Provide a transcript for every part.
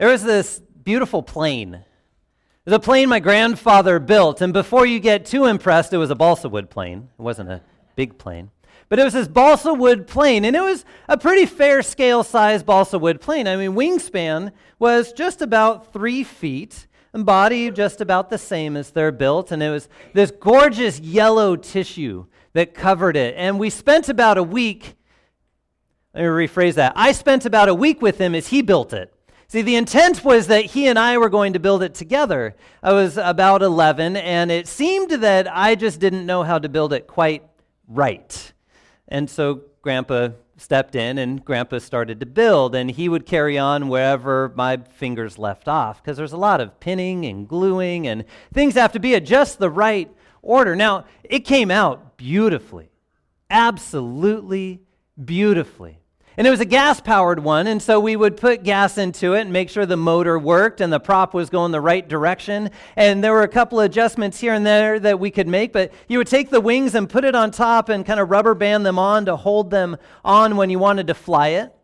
There was this beautiful plane. The plane my grandfather built, and before you get too impressed, it was a balsa wood plane. It wasn't a big plane. But it was this balsa wood plane, and it was a pretty fair scale size balsa wood plane. I mean, wingspan was just about three feet, and body just about the same as they're built, and it was this gorgeous yellow tissue that covered it. And we spent about a week, let me rephrase that. I spent about a week with him as he built it. See, the intent was that he and I were going to build it together. I was about 11, and it seemed that I just didn't know how to build it quite right. And so Grandpa stepped in and Grandpa started to build, and he would carry on wherever my fingers left off because there's a lot of pinning and gluing, and things have to be at just the right order. Now, it came out beautifully, absolutely beautifully. And it was a gas powered one, and so we would put gas into it and make sure the motor worked and the prop was going the right direction. And there were a couple of adjustments here and there that we could make, but you would take the wings and put it on top and kind of rubber band them on to hold them on when you wanted to fly it.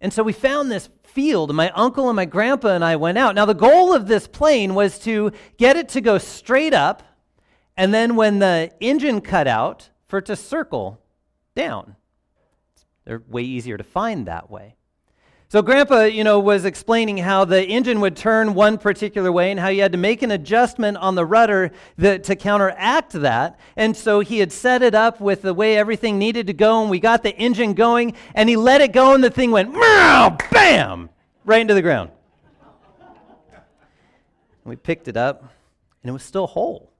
And so we found this field, and my uncle and my grandpa and I went out. Now, the goal of this plane was to get it to go straight up, and then when the engine cut out, for it to circle down. They're way easier to find that way. So grandpa, you know, was explaining how the engine would turn one particular way and how you had to make an adjustment on the rudder that, to counteract that. And so he had set it up with the way everything needed to go and we got the engine going and he let it go and the thing went bam right into the ground. And we picked it up and it was still whole.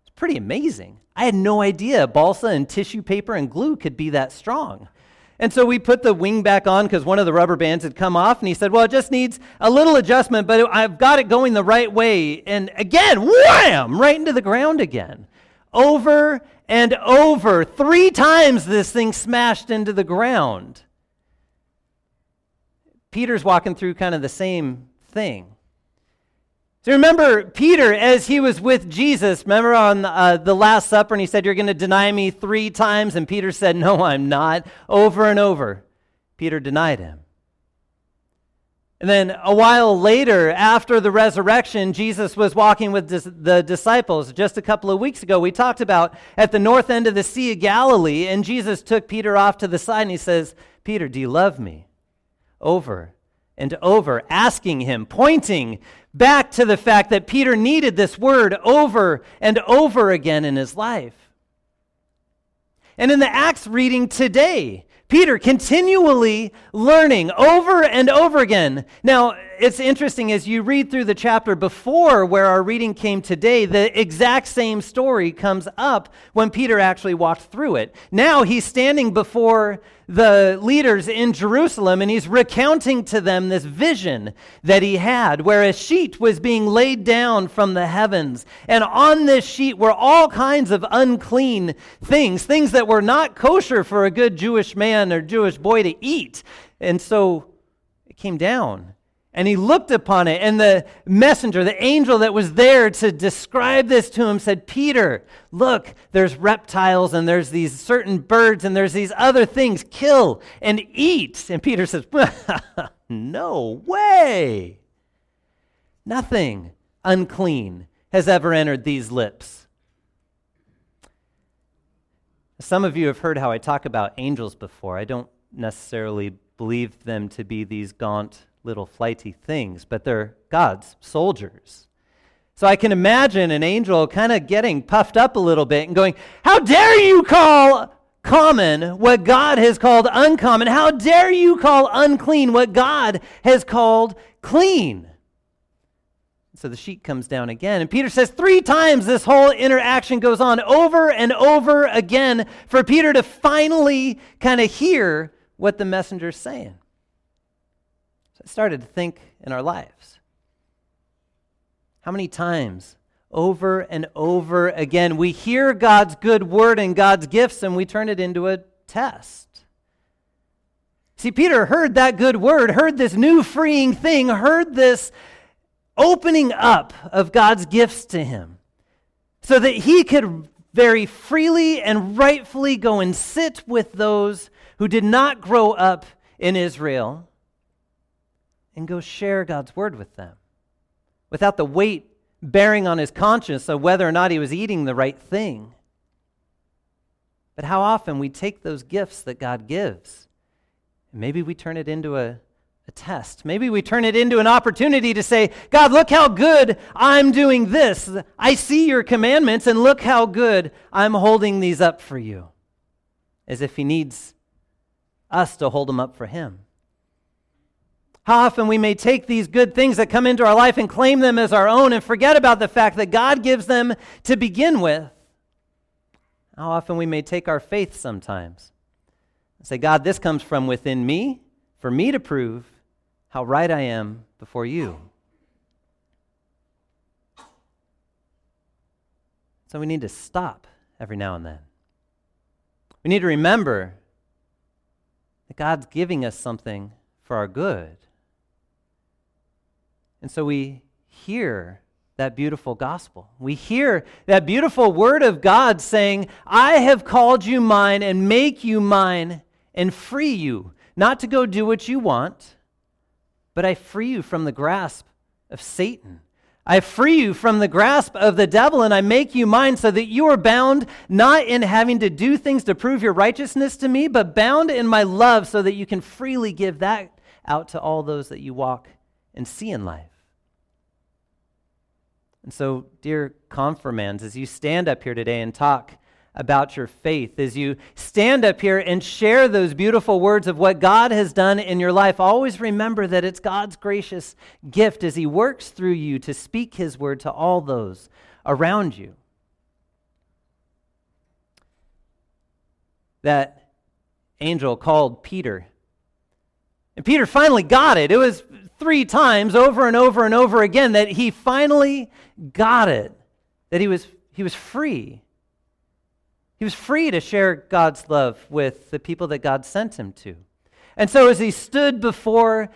It's pretty amazing. I had no idea balsa and tissue paper and glue could be that strong. And so we put the wing back on because one of the rubber bands had come off. And he said, Well, it just needs a little adjustment, but I've got it going the right way. And again, wham, right into the ground again. Over and over. Three times this thing smashed into the ground. Peter's walking through kind of the same thing. So remember Peter as he was with Jesus, remember on uh, the Last Supper, and he said, You're going to deny me three times? And Peter said, No, I'm not. Over and over. Peter denied him. And then a while later, after the resurrection, Jesus was walking with the disciples. Just a couple of weeks ago, we talked about at the north end of the Sea of Galilee, and Jesus took Peter off to the side and he says, Peter, do you love me? Over and over, asking him, pointing back to the fact that Peter needed this word over and over again in his life. And in the Acts reading today, Peter continually learning over and over again. Now, it's interesting as you read through the chapter before where our reading came today, the exact same story comes up when Peter actually walked through it. Now he's standing before the leaders in Jerusalem and he's recounting to them this vision that he had where a sheet was being laid down from the heavens. And on this sheet were all kinds of unclean things, things that were not kosher for a good Jewish man or Jewish boy to eat. And so it came down. And he looked upon it, and the messenger, the angel that was there to describe this to him, said, Peter, look, there's reptiles, and there's these certain birds, and there's these other things. Kill and eat. And Peter says, No way. Nothing unclean has ever entered these lips. Some of you have heard how I talk about angels before. I don't necessarily believe them to be these gaunt, little flighty things, but they're God's soldiers. So I can imagine an angel kind of getting puffed up a little bit and going, How dare you call common what God has called uncommon? How dare you call unclean what God has called clean? So the sheet comes down again. And Peter says three times this whole interaction goes on over and over again for Peter to finally kind of hear what the messenger's saying. I started to think in our lives. How many times, over and over again, we hear God's good word and God's gifts and we turn it into a test? See, Peter heard that good word, heard this new freeing thing, heard this opening up of God's gifts to him so that he could very freely and rightfully go and sit with those who did not grow up in Israel and go share God's word with them without the weight bearing on his conscience of whether or not he was eating the right thing. But how often we take those gifts that God gives, and maybe we turn it into a, a test. Maybe we turn it into an opportunity to say, God, look how good I'm doing this. I see your commandments, and look how good I'm holding these up for you. As if he needs us to hold them up for him. How often we may take these good things that come into our life and claim them as our own and forget about the fact that God gives them to begin with. How often we may take our faith sometimes and say, God, this comes from within me for me to prove how right I am before you. So we need to stop every now and then. We need to remember that God's giving us something for our good. And so we hear that beautiful gospel. We hear that beautiful word of God saying, I have called you mine and make you mine and free you, not to go do what you want, but I free you from the grasp of Satan. I free you from the grasp of the devil and I make you mine so that you are bound not in having to do things to prove your righteousness to me, but bound in my love so that you can freely give that out to all those that you walk and see in life. And so, dear confirmands, as you stand up here today and talk about your faith, as you stand up here and share those beautiful words of what God has done in your life, always remember that it's God's gracious gift as He works through you to speak His word to all those around you. That angel called Peter. And Peter finally got it. It was three times over and over and over again that he finally got it, that he was, he was free. He was free to share God's love with the people that God sent him to. And so, as he stood before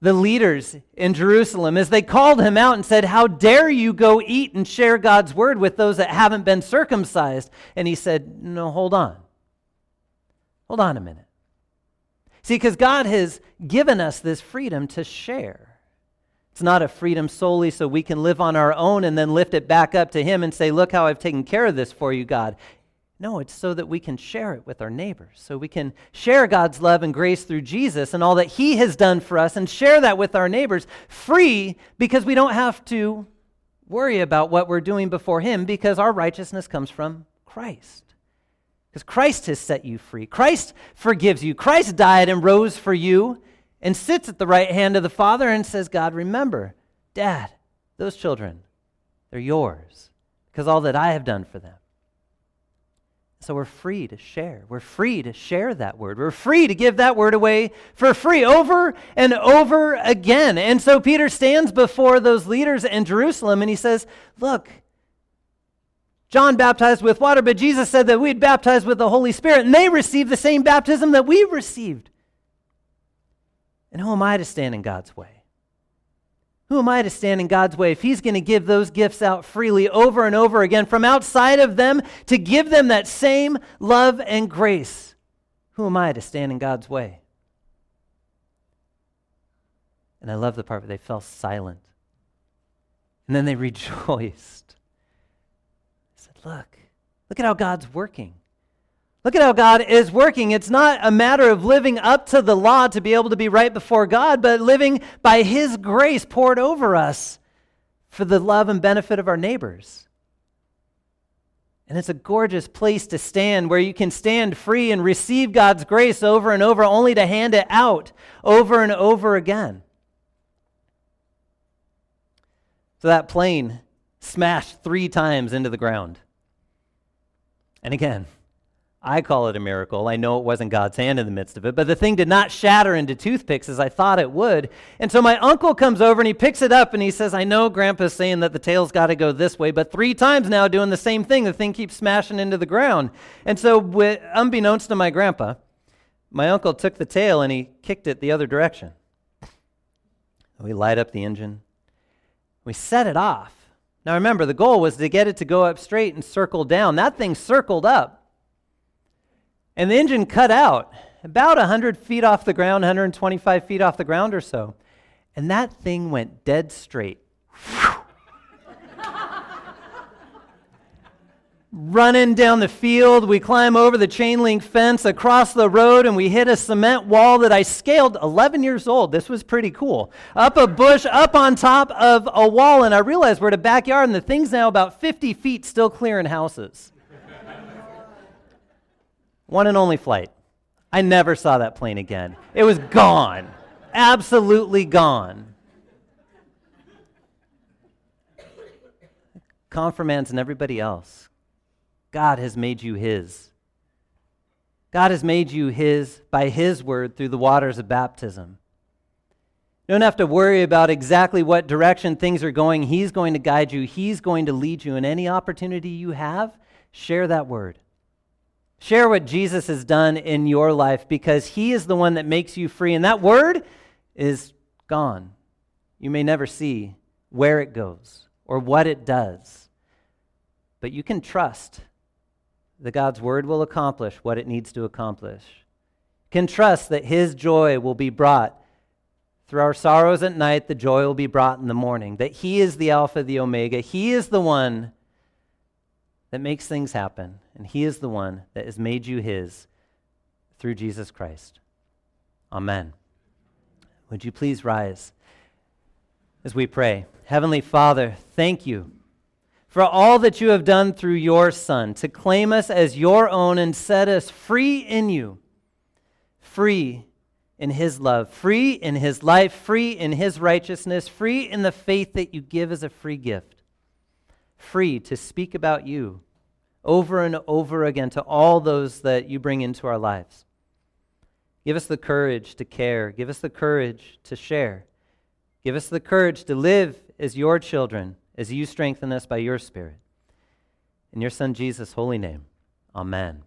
the leaders in Jerusalem, as they called him out and said, How dare you go eat and share God's word with those that haven't been circumcised? And he said, No, hold on. Hold on a minute. See, because God has given us this freedom to share. It's not a freedom solely so we can live on our own and then lift it back up to Him and say, Look how I've taken care of this for you, God. No, it's so that we can share it with our neighbors. So we can share God's love and grace through Jesus and all that He has done for us and share that with our neighbors free because we don't have to worry about what we're doing before Him because our righteousness comes from Christ. Because Christ has set you free. Christ forgives you. Christ died and rose for you and sits at the right hand of the Father and says, God, remember, Dad, those children, they're yours because all that I have done for them. So we're free to share. We're free to share that word. We're free to give that word away for free over and over again. And so Peter stands before those leaders in Jerusalem and he says, Look, John baptized with water, but Jesus said that we'd baptize with the Holy Spirit, and they received the same baptism that we received. And who am I to stand in God's way? Who am I to stand in God's way if He's going to give those gifts out freely over and over again from outside of them to give them that same love and grace? Who am I to stand in God's way? And I love the part where they fell silent. And then they rejoiced. Look, look at how God's working. Look at how God is working. It's not a matter of living up to the law to be able to be right before God, but living by His grace poured over us for the love and benefit of our neighbors. And it's a gorgeous place to stand where you can stand free and receive God's grace over and over, only to hand it out over and over again. So that plane smashed three times into the ground. And again, I call it a miracle. I know it wasn't God's hand in the midst of it, but the thing did not shatter into toothpicks as I thought it would. And so my uncle comes over and he picks it up and he says, I know Grandpa's saying that the tail's got to go this way, but three times now doing the same thing, the thing keeps smashing into the ground. And so, unbeknownst to my grandpa, my uncle took the tail and he kicked it the other direction. We light up the engine, we set it off. Now remember, the goal was to get it to go up straight and circle down. That thing circled up. And the engine cut out about 100 feet off the ground, 125 feet off the ground or so. And that thing went dead straight. Running down the field, we climb over the chain link fence across the road, and we hit a cement wall that I scaled 11 years old. This was pretty cool. Up a bush, up on top of a wall, and I realized we're at a backyard, and the thing's now about 50 feet still clearing houses. One and only flight. I never saw that plane again. It was gone, absolutely gone. Confirmands and everybody else. God has made you His. God has made you His by His word through the waters of baptism. You don't have to worry about exactly what direction things are going. He's going to guide you, He's going to lead you. And any opportunity you have, share that word. Share what Jesus has done in your life because he is the one that makes you free. And that word is gone. You may never see where it goes or what it does. But you can trust that God's word will accomplish what it needs to accomplish. Can trust that his joy will be brought through our sorrows at night, the joy will be brought in the morning. That he is the Alpha, the Omega. He is the one that makes things happen, and He is the one that has made you His through Jesus Christ. Amen. Would you please rise as we pray? Heavenly Father, thank you for all that you have done through your Son to claim us as your own and set us free in you, free in His love, free in His life, free in His righteousness, free in the faith that you give as a free gift free to speak about you over and over again to all those that you bring into our lives. Give us the courage to care. Give us the courage to share. Give us the courage to live as your children as you strengthen us by your Spirit. In your Son Jesus' holy name, amen.